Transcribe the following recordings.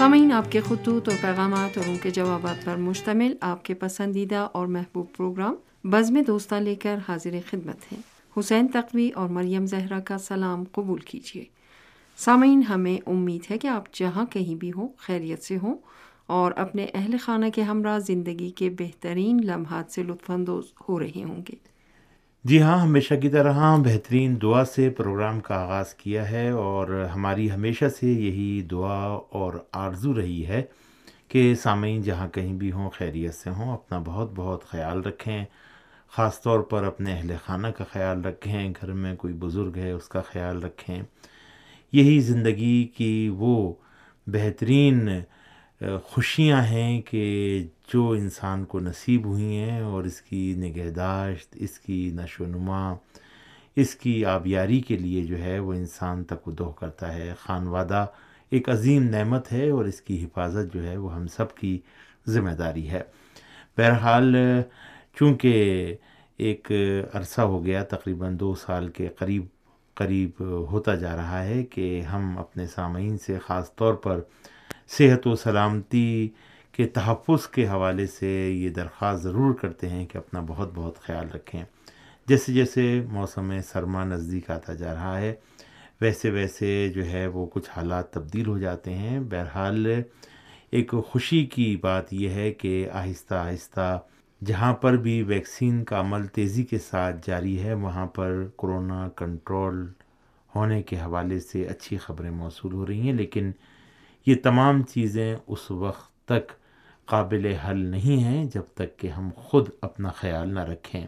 سامعین، آپ کے خطوط اور پیغامات اور ان کے جوابات پر مشتمل آپ کے پسندیدہ اور محبوب پروگرام بزم دوستہ لے کر حاضر خدمت ہیں۔ حسین تقوی اور مریم زہرا کا سلام قبول کیجیے۔ سامعین، ہمیں امید ہے کہ آپ جہاں کہیں بھی ہوں، خیریت سے ہوں اور اپنے اہل خانہ کے ہمراہ زندگی کے بہترین لمحات سے لطف اندوز ہو رہے ہوں گے۔ جی ہاں ہمیشہ کی طرح بہترین دعا سے پروگرام کا آغاز کیا ہے اور ہماری ہمیشہ سے یہی دعا اور آرزو رہی ہے کہ سامعین جہاں کہیں بھی ہوں، خیریت سے ہوں، اپنا بہت بہت خیال رکھیں، خاص طور پر اپنے اہل خانہ کا خیال رکھیں، گھر میں کوئی بزرگ ہے اس کا خیال رکھیں۔ یہی زندگی کی وہ بہترین خوشیاں ہیں کہ جو انسان کو نصیب ہوئی ہیں اور اس کی نگہداشت، اس کی نشو و نما اس کی آبیاری کے لیے جو ہے وہ انسان تک دہ کرتا ہے۔ خانوادہ ایک عظیم نعمت ہے اور اس کی حفاظت جو ہے وہ ہم سب کی ذمہ داری ہے۔ بہرحال، چونکہ ایک عرصہ ہو گیا تقریباً دو سال کے قریب قریب ہوتا جا رہا ہے کہ ہم اپنے سامعین سے خاص طور پر صحت و سلامتی کے تحفظ کے حوالے سے یہ درخواست ضرور کرتے ہیں کہ اپنا بہت بہت خیال رکھیں۔ جیسے جیسے موسم سرما نزدیک آتا جا رہا ہے، ویسے ویسے جو ہے وہ کچھ حالات تبدیل ہو جاتے ہیں۔ بہرحال، ایک خوشی کی بات یہ ہے کہ آہستہ آہستہ جہاں پر بھی ویکسین کا عمل تیزی کے ساتھ جاری ہے، وہاں پر کرونا کنٹرول ہونے کے حوالے سے اچھی خبریں موصول ہو رہی ہیں۔ لیکن یہ تمام چیزیں اس وقت تک قابل حل نہیں ہیں جب تک کہ ہم خود اپنا خیال نہ رکھیں۔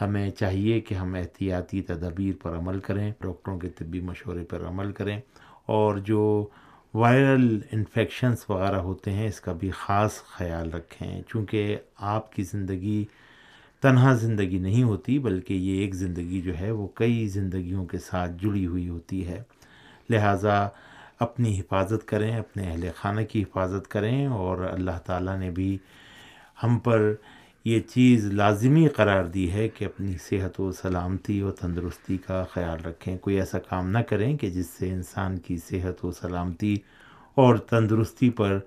ہمیں چاہیے کہ ہم احتیاطی تدابیر پر عمل کریں، ڈاکٹروں کے طبی مشورے پر عمل کریں، اور جو وائرل انفیکشنس وغیرہ ہوتے ہیں، اس کا بھی خاص خیال رکھیں۔ چونکہ آپ کی زندگی تنہا زندگی نہیں ہوتی، بلکہ یہ ایک زندگی جو ہے، وہ کئی زندگیوں کے ساتھ جڑی ہوئی ہوتی ہے۔ لہٰذا اپنی حفاظت کریں، اپنے اہل خانہ کی حفاظت کریں اور اللہ تعالیٰ نے بھی ہم پر یہ چیز لازمی قرار دی ہے کہ اپنی صحت و سلامتی و تندرستی کا خیال رکھیں۔ کوئی ایسا کام نہ کریں کہ جس سے انسان کی صحت و سلامتی اور تندرستی پر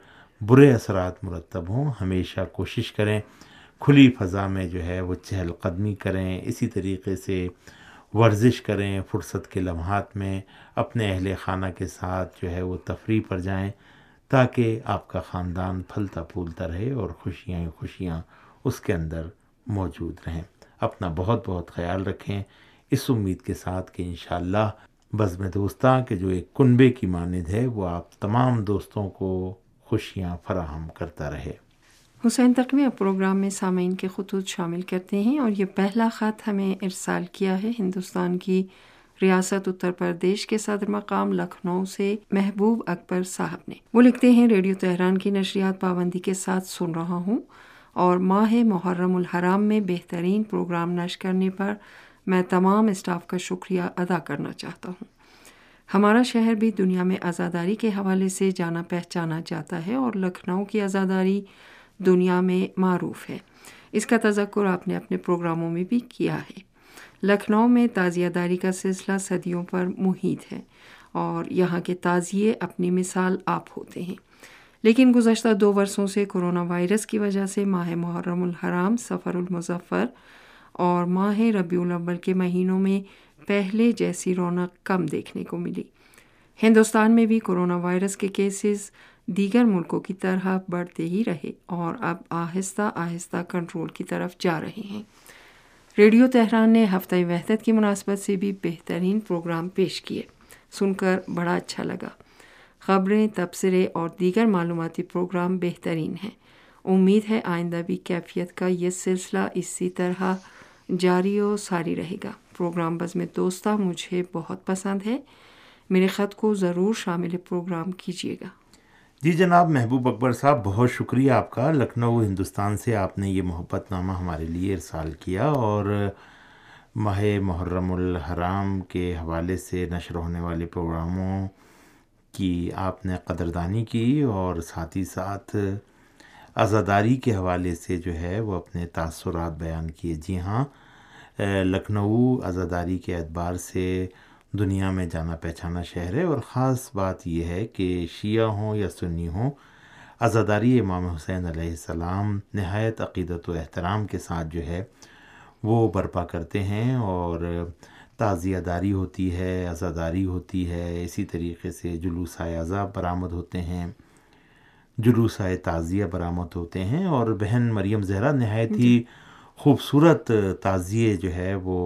برے اثرات مرتب ہوں۔ ہمیشہ کوشش کریں، کھلی فضا میں جو ہے وہ چہل قدمی کریں۔ اسی طریقے سے ورزش کریں، فرصت کے لمحات میں اپنے اہل خانہ کے ساتھ جو ہے وہ تفریح پر جائیں تاکہ آپ کا خاندان پھلتا پھولتا رہے اور خوشیاں خوشیاں اس کے اندر موجود رہیں۔ اپنا بہت بہت خیال رکھیں۔ اس امید کے ساتھ کہ انشاءاللہ بزم دوستاں کے جو ایک کنبے کی ماند ہے، وہ آپ تمام دوستوں کو خوشیاں فراہم کرتا رہے۔ حسین تقویہ پروگرام میں سامعین کے خطوط شامل کرتے ہیں اور یہ پہلا خط ہمیں ارسال کیا ہے ہندوستان کی ریاست اتر پردیش کے صدر مقام لکھنؤ سے محبوب اکبر صاحب نے۔ وہ لکھتے ہیں، ریڈیو تہران کی نشریات پابندی کے ساتھ سن رہا ہوں اور ماہ محرم الحرام میں بہترین پروگرام نشر کرنے پر میں تمام اسٹاف کا شکریہ ادا کرنا چاہتا ہوں۔ ہمارا شہر بھی دنیا میں آزاداری کے حوالے سے جانا پہچانا جاتا ہے اور لکھنؤ کی آزاداری دنیا میں معروف ہے۔ اس کا تذکر آپ نے اپنے پروگراموں میں بھی کیا ہے۔ لکھنؤ میں تازیہ داری کا سلسلہ صدیوں پر محیط ہے اور یہاں کے تعزیے اپنی مثال آپ ہوتے ہیں۔ لیکن گزشتہ دو برسوں سے کرونا وائرس کی وجہ سے ماہ محرم الحرام، سفر المظفر اور ماہ ربیع الاول کے مہینوں میں پہلے جیسی رونق کم دیکھنے کو ملی۔ ہندوستان میں بھی کرونا وائرس کے کیسز دیگر ملکوں کی طرح بڑھتے ہی رہے اور اب آہستہ آہستہ کنٹرول کی طرف جا رہے ہیں۔ ریڈیو تہران نے ہفتہ وحدت کی مناسبت سے بھی بہترین پروگرام پیش کیے۔ سن کر بڑا اچھا لگا۔ خبریں، تبصرے اور دیگر معلوماتی پروگرام بہترین ہیں۔ امید ہے آئندہ بھی کیفیت کا یہ سلسلہ اسی طرح جاری و ساری رہے گا۔ پروگرام بز میں دوستہ مجھے بہت پسند ہے۔ میرے خط کو ضرور شامل پروگرام کیجیے گا۔ جی جناب، محبوب اکبر صاحب، بہت شکریہ آپ کا۔ لکھنؤ، ہندوستان سے آپ نے یہ محبت نامہ ہمارے لیے ارسال کیا اور ماہ محرم الحرام کے حوالے سے نشر ہونے والے پروگراموں کی آپ نے قدردانی کی اور ساتھ ہی ساتھ عزاداری کے حوالے سے جو ہے وہ اپنے تاثرات بیان کیے۔ جی ہاں لکھنؤ عزاداری کے اعتبار سے دنیا میں جانا پہچانا شہر ہے اور خاص بات یہ ہے کہ شیعہ ہوں یا سنی ہوں عزاداری امام حسین علیہ السلام نہایت عقیدت و احترام کے ساتھ جو ہے وہ برپا کرتے ہیں اور تعزیہ داری ہوتی ہے عزاداری ہوتی ہے اسی طریقے سے جلوس عذاب برآمد ہوتے ہیں جلوس تعزیہ برآمد ہوتے ہیں اور بہن مریم زہرا نہایت ہی جی۔ خوبصورت تعزیے جو ہے وہ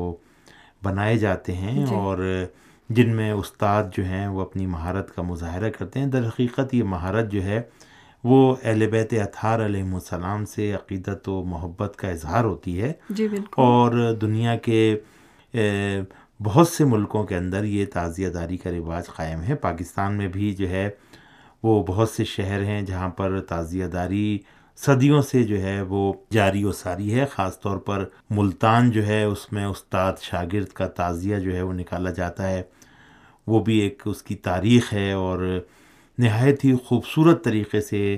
بنائے جاتے ہیں جی۔ اور جن میں استاد جو ہیں وہ اپنی مہارت کا مظاہرہ کرتے ہیں۔ در حقیقت یہ مہارت جو ہے وہ اہل بیت اطہار علیہ السلام سے عقیدت و محبت کا اظہار ہوتی ہے۔ جی اور دنیا کے بہت سے ملکوں کے اندر یہ تعزیہ داری کا رواج قائم ہے۔ پاکستان میں بھی جو ہے وہ بہت سے شہر ہیں جہاں پر تعزیہ داری صدیوں سے جو ہے وہ جاری و ساری ہے، خاص طور پر ملتان جو ہے اس میں استاد شاگرد کا تعزیہ جو ہے وہ نکالا جاتا ہے۔ وہ بھی ایک اس کی تاریخ ہے اور نہایت ہی خوبصورت طریقے سے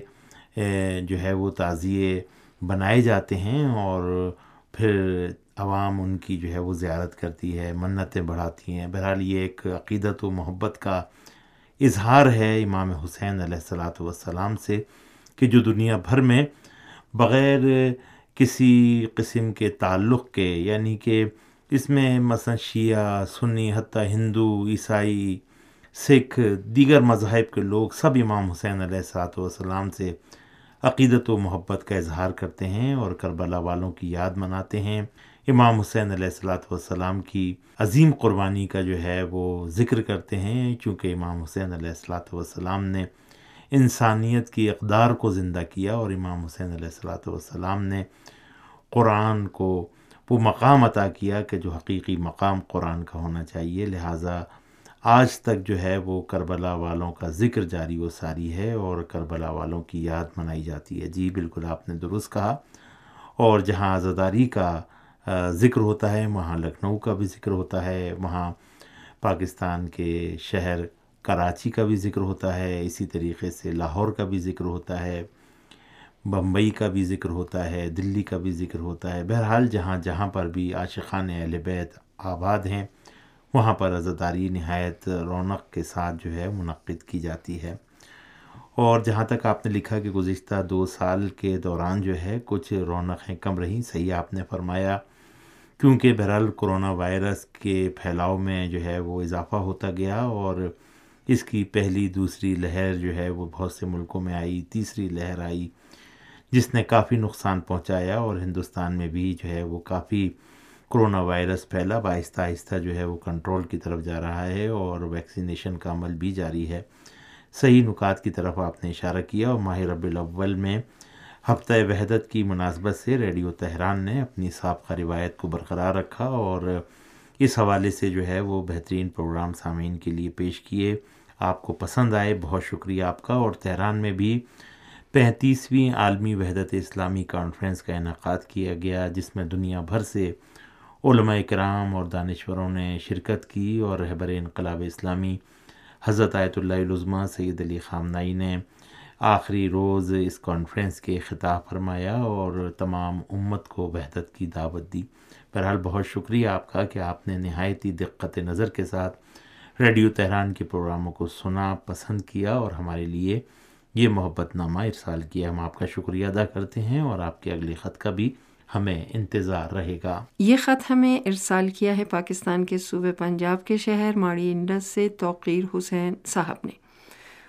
جو ہے وہ تعزیے بنائے جاتے ہیں اور پھر عوام ان کی جو ہے وہ زیارت کرتی ہے، منتیں بڑھاتی ہیں۔ بہرحال یہ ایک عقیدت و محبت کا اظہار ہے امام حسین علیہ السلاۃ والسلام سے۔ کہ جو دنیا بھر میں بغیر کسی قسم کے تعلق کے یعنی کہ اس میں مثلا شیعہ، سنی، حتیٰ ہندو، عیسائی، سکھ، دیگر مذاہب کے لوگ سب امام حسین علیہ السلاۃ والسلام سے عقیدت و محبت کا اظہار کرتے ہیں اور کربلا والوں کی یاد مناتے ہیں۔ امام حسین علیہ السلاۃ والسلام کی عظیم قربانی کا جو ہے وہ ذکر کرتے ہیں، چونکہ امام حسین علیہ السلاۃ والسلام نے انسانیت کی اقدار کو زندہ کیا اور امام حسین علیہ السلاۃ والسلام نے قرآن کو وہ مقام عطا کیا کہ جو حقیقی مقام قرآن کا ہونا چاہیے۔ لہٰذا آج تک جو ہے وہ کربلا والوں کا ذکر جاری و ساری ہے اور کربلا والوں کی یاد منائی جاتی ہے۔ جی بالکل، آپ نے درست کہا۔ اور جہاں آزاداری کا ذکر ہوتا ہے، وہاں لکھنؤ کا بھی ذکر ہوتا ہے۔ وہاں پاکستان کے شہر کراچی کا بھی ذکر ہوتا ہے، اسی طریقے سے لاہور کا بھی ذکر ہوتا ہے، بمبئی کا بھی ذکر ہوتا ہے، دلی کا بھی ذکر ہوتا ہے۔ بہرحال جہاں جہاں پر بھی عاشقان اہل بیت آباد ہیں، وہاں پر عزاداری نہایت رونق کے ساتھ جو ہے منعقد کی جاتی ہے۔ اور جہاں تک آپ نے لکھا کہ گزشتہ دو سال کے دوران جو ہے کچھ رونقیں کم رہیں، صحیح آپ نے فرمایا۔ کیونکہ بہرحال کرونا وائرس کے پھیلاؤ میں جو ہے وہ اضافہ ہوتا گیا اور اس کی پہلی دوسری لہر جو ہے وہ بہت سے ملکوں میں آئی، تیسری لہر آئی، جس نے کافی نقصان پہنچایا اور ہندوستان میں بھی جو ہے وہ کافی کرونا وائرس پھیلا آہستہ آہستہ جو ہے وہ کنٹرول کی طرف جا رہا ہے اور ویکسینیشن کا عمل بھی جاری ہے۔ صحیح نکات کی طرف آپ نے اشارہ کیا اور ماہ رب الاول میں ہفتہ وحدت کی مناسبت سے ریڈیو تہران نے اپنی سابقہ روایت کو برقرار رکھا اور اس حوالے سے جو ہے وہ بہترین پروگرام سامعین کے لیے پیش کیے۔ آپ کو پسند آئے، بہت شکریہ آپ کا۔ اور تہران میں بھی پینتیسویں عالمی وحدت اسلامی کانفرنس کا انعقاد کیا گیا، جس میں دنیا بھر سے علماء کرام اور دانشوروں نے شرکت کی۔ اور رہبر انقلاب اسلامی حضرت آیت اللہ العظمہ سید علی خامنائی نے آخری روز اس کانفرنس کے خطاب فرمایا اور تمام امت کو وحدت کی دعوت دی۔ بہرحال بہت شکریہ آپ کا کہ آپ نے نہایتی دقت نظر کے ساتھ ریڈیو تہران کے پروگراموں کو سنا، پسند کیا اور ہمارے لیے یہ محبت نامہ ارسال کیا۔ ہم آپ کا شکریہ ادا کرتے ہیں اور آپ کے اگلے خط کا بھی ہمیں انتظار رہے گا۔ یہ خط ہمیں ارسال کیا ہے پاکستان کے صوبے پنجاب کے شہر ماڑی انڈس سے توقیر حسین صاحب نے۔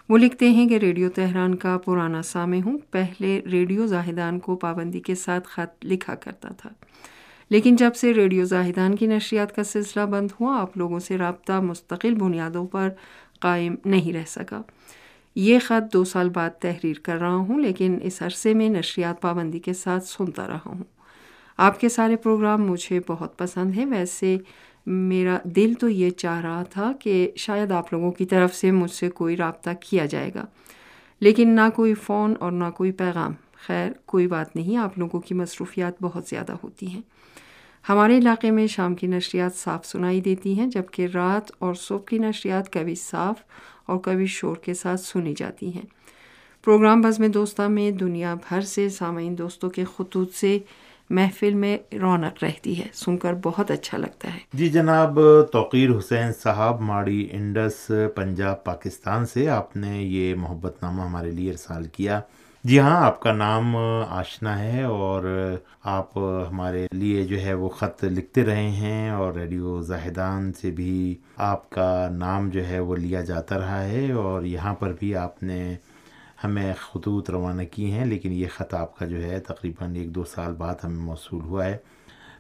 وہ لکھتے ہیں کہ ریڈیو تہران کا پرانا سامع ہوں۔ پہلے ریڈیو زاہدان کو پابندی کے ساتھ خط لکھا کرتا تھا۔ لیکن جب سے ریڈیو زاہدان کی نشریات کا سلسلہ بند ہوا، آپ لوگوں سے رابطہ مستقل بنیادوں پر قائم نہیں رہ سکا۔ یہ خط دو سال بعد تحریر کر رہا ہوں، لیکن اس عرصے میں نشریات پابندی کے ساتھ سنتا رہا ہوں۔ آپ کے سارے پروگرام مجھے بہت پسند ہیں۔ ویسے میرا دل تو یہ چاہ رہا تھا کہ شاید آپ لوگوں کی طرف سے مجھ سے کوئی رابطہ کیا جائے گا۔ لیکن نہ کوئی فون اور نہ کوئی پیغام۔ خیر، کوئی بات نہیں، آپ لوگوں کی مصروفیات بہت زیادہ ہوتی ہیں۔ ہمارے علاقے میں شام کی نشریات صاف سنائی دیتی ہیں، جبکہ رات اور صبح کی نشریات کبھی صاف اور کبھی شور کے ساتھ سنی جاتی ہیں۔ پروگرام بزم دوستہ میں دنیا بھر سے سامعین دوستوں کے خطوط سے محفل میں رونق رہتی ہے۔ سن کر بہت اچھا لگتا ہے۔ جی جناب، توقیر حسین صاحب ماڑی انڈس، پنجاب، پاکستان سے آپ نے یہ محبت نامہ ہمارے لیے ارسال کیا۔ جی ہاں آپ کا نام آشنا ہے اور آپ ہمارے لیے جو ہے وہ خط لکھتے رہے ہیں اور ریڈیو زاہدان سے بھی آپ کا نام جو ہے وہ لیا جاتا رہا ہے اور یہاں پر بھی آپ نے ہمیں خطوط روانہ کی ہیں، لیکن یہ خط آپ کا جو ہے تقریباً ایک دو سال بعد ہمیں موصول ہوا ہے۔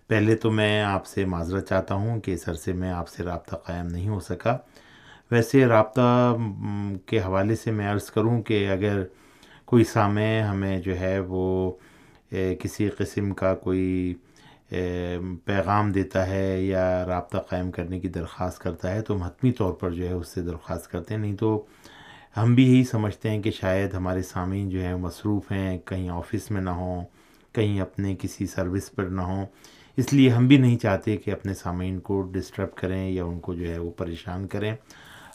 پہلے تو میں آپ سے معذرت چاہتا ہوں کہ اس عرصے میں آپ سے رابطہ قائم نہیں ہو سکا۔ ویسے رابطہ کے حوالے سے میں عرض کروں کہ اگر کوئی سامع ہمیں جو ہے وہ کسی قسم کا کوئی پیغام دیتا ہے یا رابطہ قائم کرنے کی درخواست کرتا ہے تو ہم حتمی طور پر جو ہے اس سے درخواست کرتے ہیں۔ نہیں تو ہم بھی یہی سمجھتے ہیں کہ شاید ہمارے سامعین جو ہیں مصروف ہیں، کہیں آفس میں نہ ہوں، کہیں اپنے کسی سروس پر نہ ہوں۔ اس لیے ہم بھی نہیں چاہتے کہ اپنے سامعین کو ڈسٹرب کریں یا ان کو جو ہے وہ پریشان کریں۔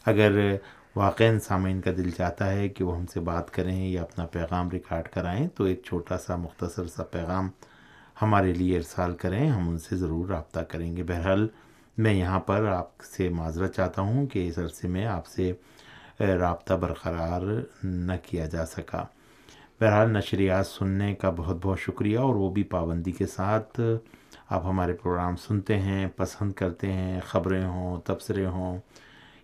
اگر واقع سامعین کا دل چاہتا ہے کہ وہ ہم سے بات کریں یا اپنا پیغام ریکارڈ کرائیں، تو ایک چھوٹا سا مختصر سا پیغام ہمارے لیے ارسال کریں، ہم ان سے ضرور رابطہ کریں گے۔ بہرحال، میں یہاں پر آپ سے معذرت چاہتا ہوں کہ اس عرصے میں آپ سے رابطہ برقرار نہ کیا جا سکا۔ بہرحال نشریات سننے کا بہت بہت شکریہ، اور وہ بھی پابندی کے ساتھ آپ ہمارے پروگرام سنتے ہیں، پسند کرتے ہیں، خبریں ہوں، تبصرے ہوں۔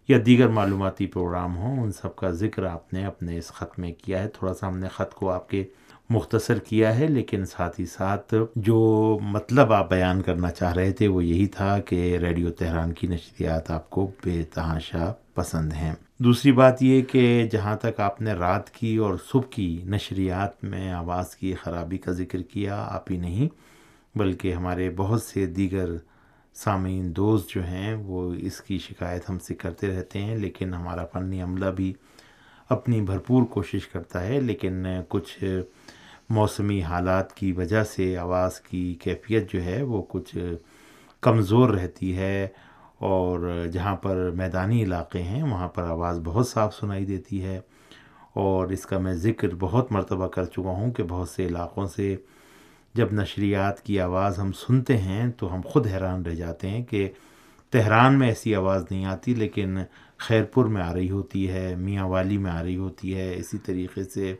یا دیگر معلوماتی پروگرام ہوں، ان سب کا ذکر آپ نے اپنے اس خط میں کیا ہے۔ تھوڑا سا ہم نے خط کو آپ کے مختصر کیا ہے، لیکن ساتھ ہی ساتھ جو مطلب آپ بیان کرنا چاہ رہے تھے، وہ یہی تھا کہ ریڈیو تہران کی نشریات آپ کو بے تحاشا پسند ہیں۔ دوسری بات یہ کہ جہاں تک آپ نے رات کی اور صبح کی نشریات میں آواز کی خرابی کا ذکر کیا، آپ ہی نہیں، بلکہ ہمارے بہت سے دیگر سامعین، دوست جو ہیں، وہ اس کی شکایت ہم سے کرتے رہتے ہیں، لیکن ہمارا فنی عملہ بھی اپنی بھرپور کوشش کرتا ہے، لیکن کچھ موسمی حالات کی وجہ سے آواز کی کیفیت جو ہے، وہ کچھ کمزور رہتی ہے اور جہاں پر میدانی علاقے ہیں، وہاں پر آواز بہت صاف سنائی دیتی ہے اور اس کا میں ذکر بہت مرتبہ کر چکا ہوں کہ بہت سے علاقوں سے جب نشریات کی آواز ہم سنتے ہیں تو ہم خود حیران رہ جاتے ہیں کہ تہران میں ایسی آواز نہیں آتی، لیکن خیر پور میں آ رہی ہوتی ہے، میاں والی میں آ رہی ہوتی ہے، اسی طریقے سے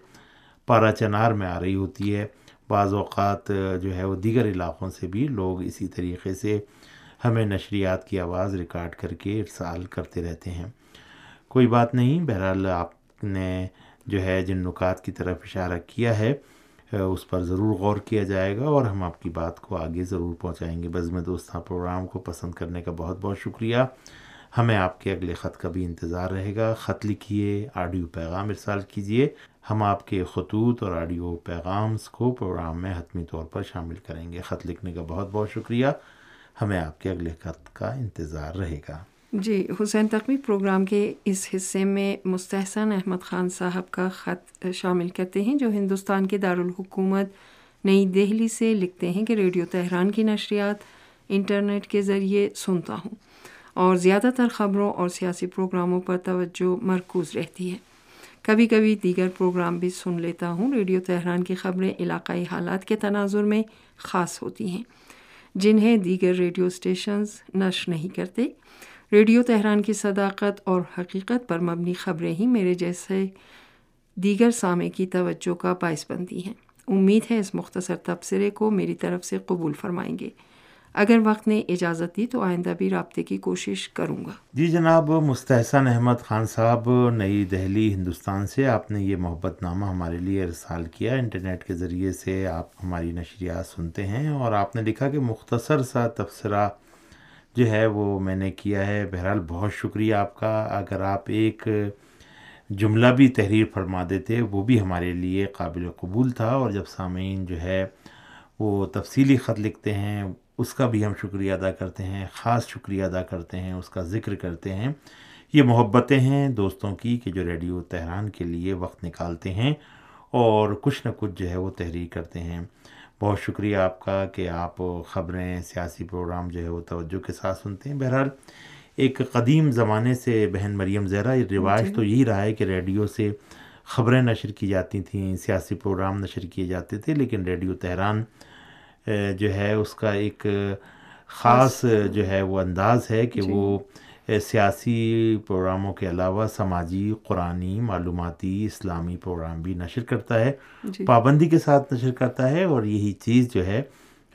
پارا چنار میں آ رہی ہوتی ہے۔ بعض اوقات جو ہے وہ دیگر علاقوں سے بھی لوگ اسی طریقے سے ہمیں نشریات کی آواز ریکارڈ کر کے ارسال کرتے رہتے ہیں۔ کوئی بات نہیں، بہرحال آپ نے جو ہے جن نکات کی طرف اشارہ کیا ہے اس پر ضرور غور کیا جائے گا اور ہم آپ کی بات کو آگے ضرور پہنچائیں گے۔ بزم دوستاں پروگرام کو پسند کرنے کا بہت بہت شکریہ۔ ہمیں آپ کے اگلے خط کا بھی انتظار رہے گا۔ خط لکھیے، آڈیو پیغام ارسال کیجیے۔ ہم آپ کے خطوط اور آڈیو پیغامس کو پروگرام میں حتمی طور پر شامل کریں گے۔ خط لکھنے کا بہت بہت شکریہ۔ ہمیں آپ کے اگلے خط کا انتظار رہے گا۔ جی حسین تقوی پروگرام کے اس حصے میں مستحسن احمد خان صاحب کا خط شامل کرتے ہیں، جو ہندوستان کے دارالحکومت نئی دہلی سے لکھتے ہیں کہ ریڈیو تہران کی نشریات انٹرنیٹ کے ذریعے سنتا ہوں اور زیادہ تر خبروں اور سیاسی پروگراموں پر توجہ مرکوز رہتی ہے۔ کبھی کبھی دیگر پروگرام بھی سن لیتا ہوں۔ ریڈیو تہران کی خبریں علاقائی حالات کے تناظر میں خاص ہوتی ہیں، جنہیں دیگر ریڈیو اسٹیشنز نشر نہیں کرتے۔ ریڈیو تہران کی صداقت اور حقیقت پر مبنی خبریں ہی میرے جیسے دیگر سامع کی توجہ کا باعث بنتی ہیں۔ امید ہے اس مختصر تبصرے کو میری طرف سے قبول فرمائیں گے۔ اگر وقت نے اجازت دی تو آئندہ بھی رابطے کی کوشش کروں گا۔ جی جناب، مستحسن احمد خان صاحب، نئی دہلی، ہندوستان سے آپ نے یہ محبت نامہ ہمارے لیے ارسال کیا۔ انٹرنیٹ کے ذریعے سے آپ ہماری نشریات سنتے ہیں اور آپ نے لکھا کہ مختصر سا تبصرہ جو ہے وہ میں نے کیا ہے۔ بہرحال بہت شکریہ آپ کا۔ اگر آپ ایک جملہ بھی تحریر فرما دیتے، وہ بھی ہمارے لیے قابل قبول تھا۔ اور جب سامعین جو ہے وہ تفصیلی خط لکھتے ہیں، اس کا بھی ہم شکریہ ادا کرتے ہیں، خاص شکریہ ادا کرتے ہیں، اس کا ذکر کرتے ہیں۔ یہ محبتیں ہیں دوستوں کی کہ جو ریڈیو تہران کے لیے وقت نکالتے ہیں اور کچھ نہ کچھ جو ہے وہ تحریر کرتے ہیں۔ بہت شکریہ آپ کا کہ آپ خبریں سیاسی پروگرام جو ہے وہ توجہ کے ساتھ سنتے ہیں بہرحال ایک قدیم زمانے سے بہن مریم زہرا رواج جی۔ تو یہی رہا ہے کہ ریڈیو سے خبریں نشر کی جاتی تھیں سیاسی پروگرام نشر کیے جاتے تھے لیکن ریڈیو تہران جو ہے اس کا ایک خاص جو ہے وہ انداز ہے کہ جی۔ وہ سیاسی پروگراموں کے علاوہ سماجی قرآنی معلوماتی اسلامی پروگرام بھی نشر کرتا ہے جی۔ پابندی کے ساتھ نشر کرتا ہے اور یہی چیز جو ہے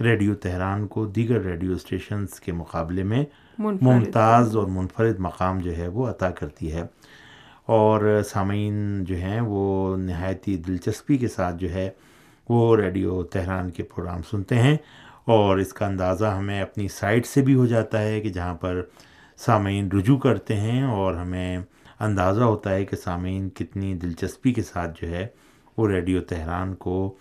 ریڈیو تہران کو دیگر ریڈیو اسٹیشنز کے مقابلے میں ممتاز اور منفرد مقام جو ہے وہ عطا کرتی ہے۔ اور سامعین جو ہیں وہ نہایتی دلچسپی کے ساتھ جو ہے وہ ریڈیو تہران کے پروگرام سنتے ہیں اور اس کا اندازہ ہمیں اپنی سائٹ سے بھی ہو جاتا ہے کہ جہاں پر سامعین رجوع کرتے ہیں اور ہمیں اندازہ ہوتا ہے کہ سامعین کتنی دلچسپی کے ساتھ جو ہے وہ ریڈیو تہران کو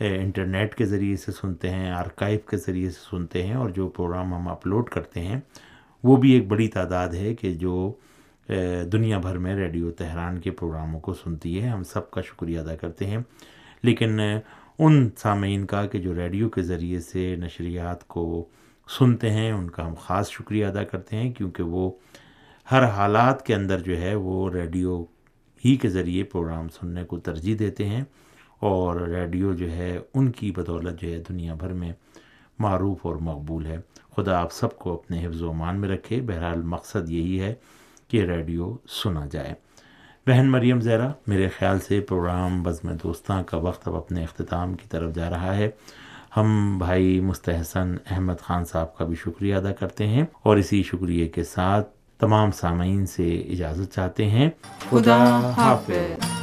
انٹرنیٹ کے ذریعے سے سنتے ہیں، آرکائیو کے ذریعے سے سنتے ہیں اور جو پروگرام ہم اپلوڈ کرتے ہیں، وہ بھی ایک بڑی تعداد ہے کہ جو دنیا بھر میں ریڈیو تہران کے پروگراموں کو سنتی ہے۔ ہم سب کا شکریہ ادا کرتے ہیں۔ لیکن ان سامعین کا کہ جو ریڈیو کے ذریعے سے نشریات کو سنتے ہیں، ان کا ہم خاص شکریہ ادا کرتے ہیں، کیونکہ وہ ہر حالات کے اندر جو ہے، وہ ریڈیو ہی کے ذریعے پروگرام سننے کو ترجیح دیتے ہیں۔ اور ریڈیو جو ہے، ان کی بدولت جو ہے، دنیا بھر میں معروف اور مقبول ہے۔ خدا آپ سب کو اپنے حفظ و امان میں رکھے۔ بہرحال مقصد یہی ہے کہ ریڈیو سنا جائے۔ بہن مریم زہرا، میرے خیال سے پروگرام بزم دوستاں کا وقت اب اپنے اختتام کی طرف جا رہا ہے۔ ہم بھائی مستحسن احمد خان صاحب کا بھی شکریہ ادا کرتے ہیں اور اسی شکریہ کے ساتھ تمام سامعین سے اجازت چاہتے ہیں۔ خدا حافظ۔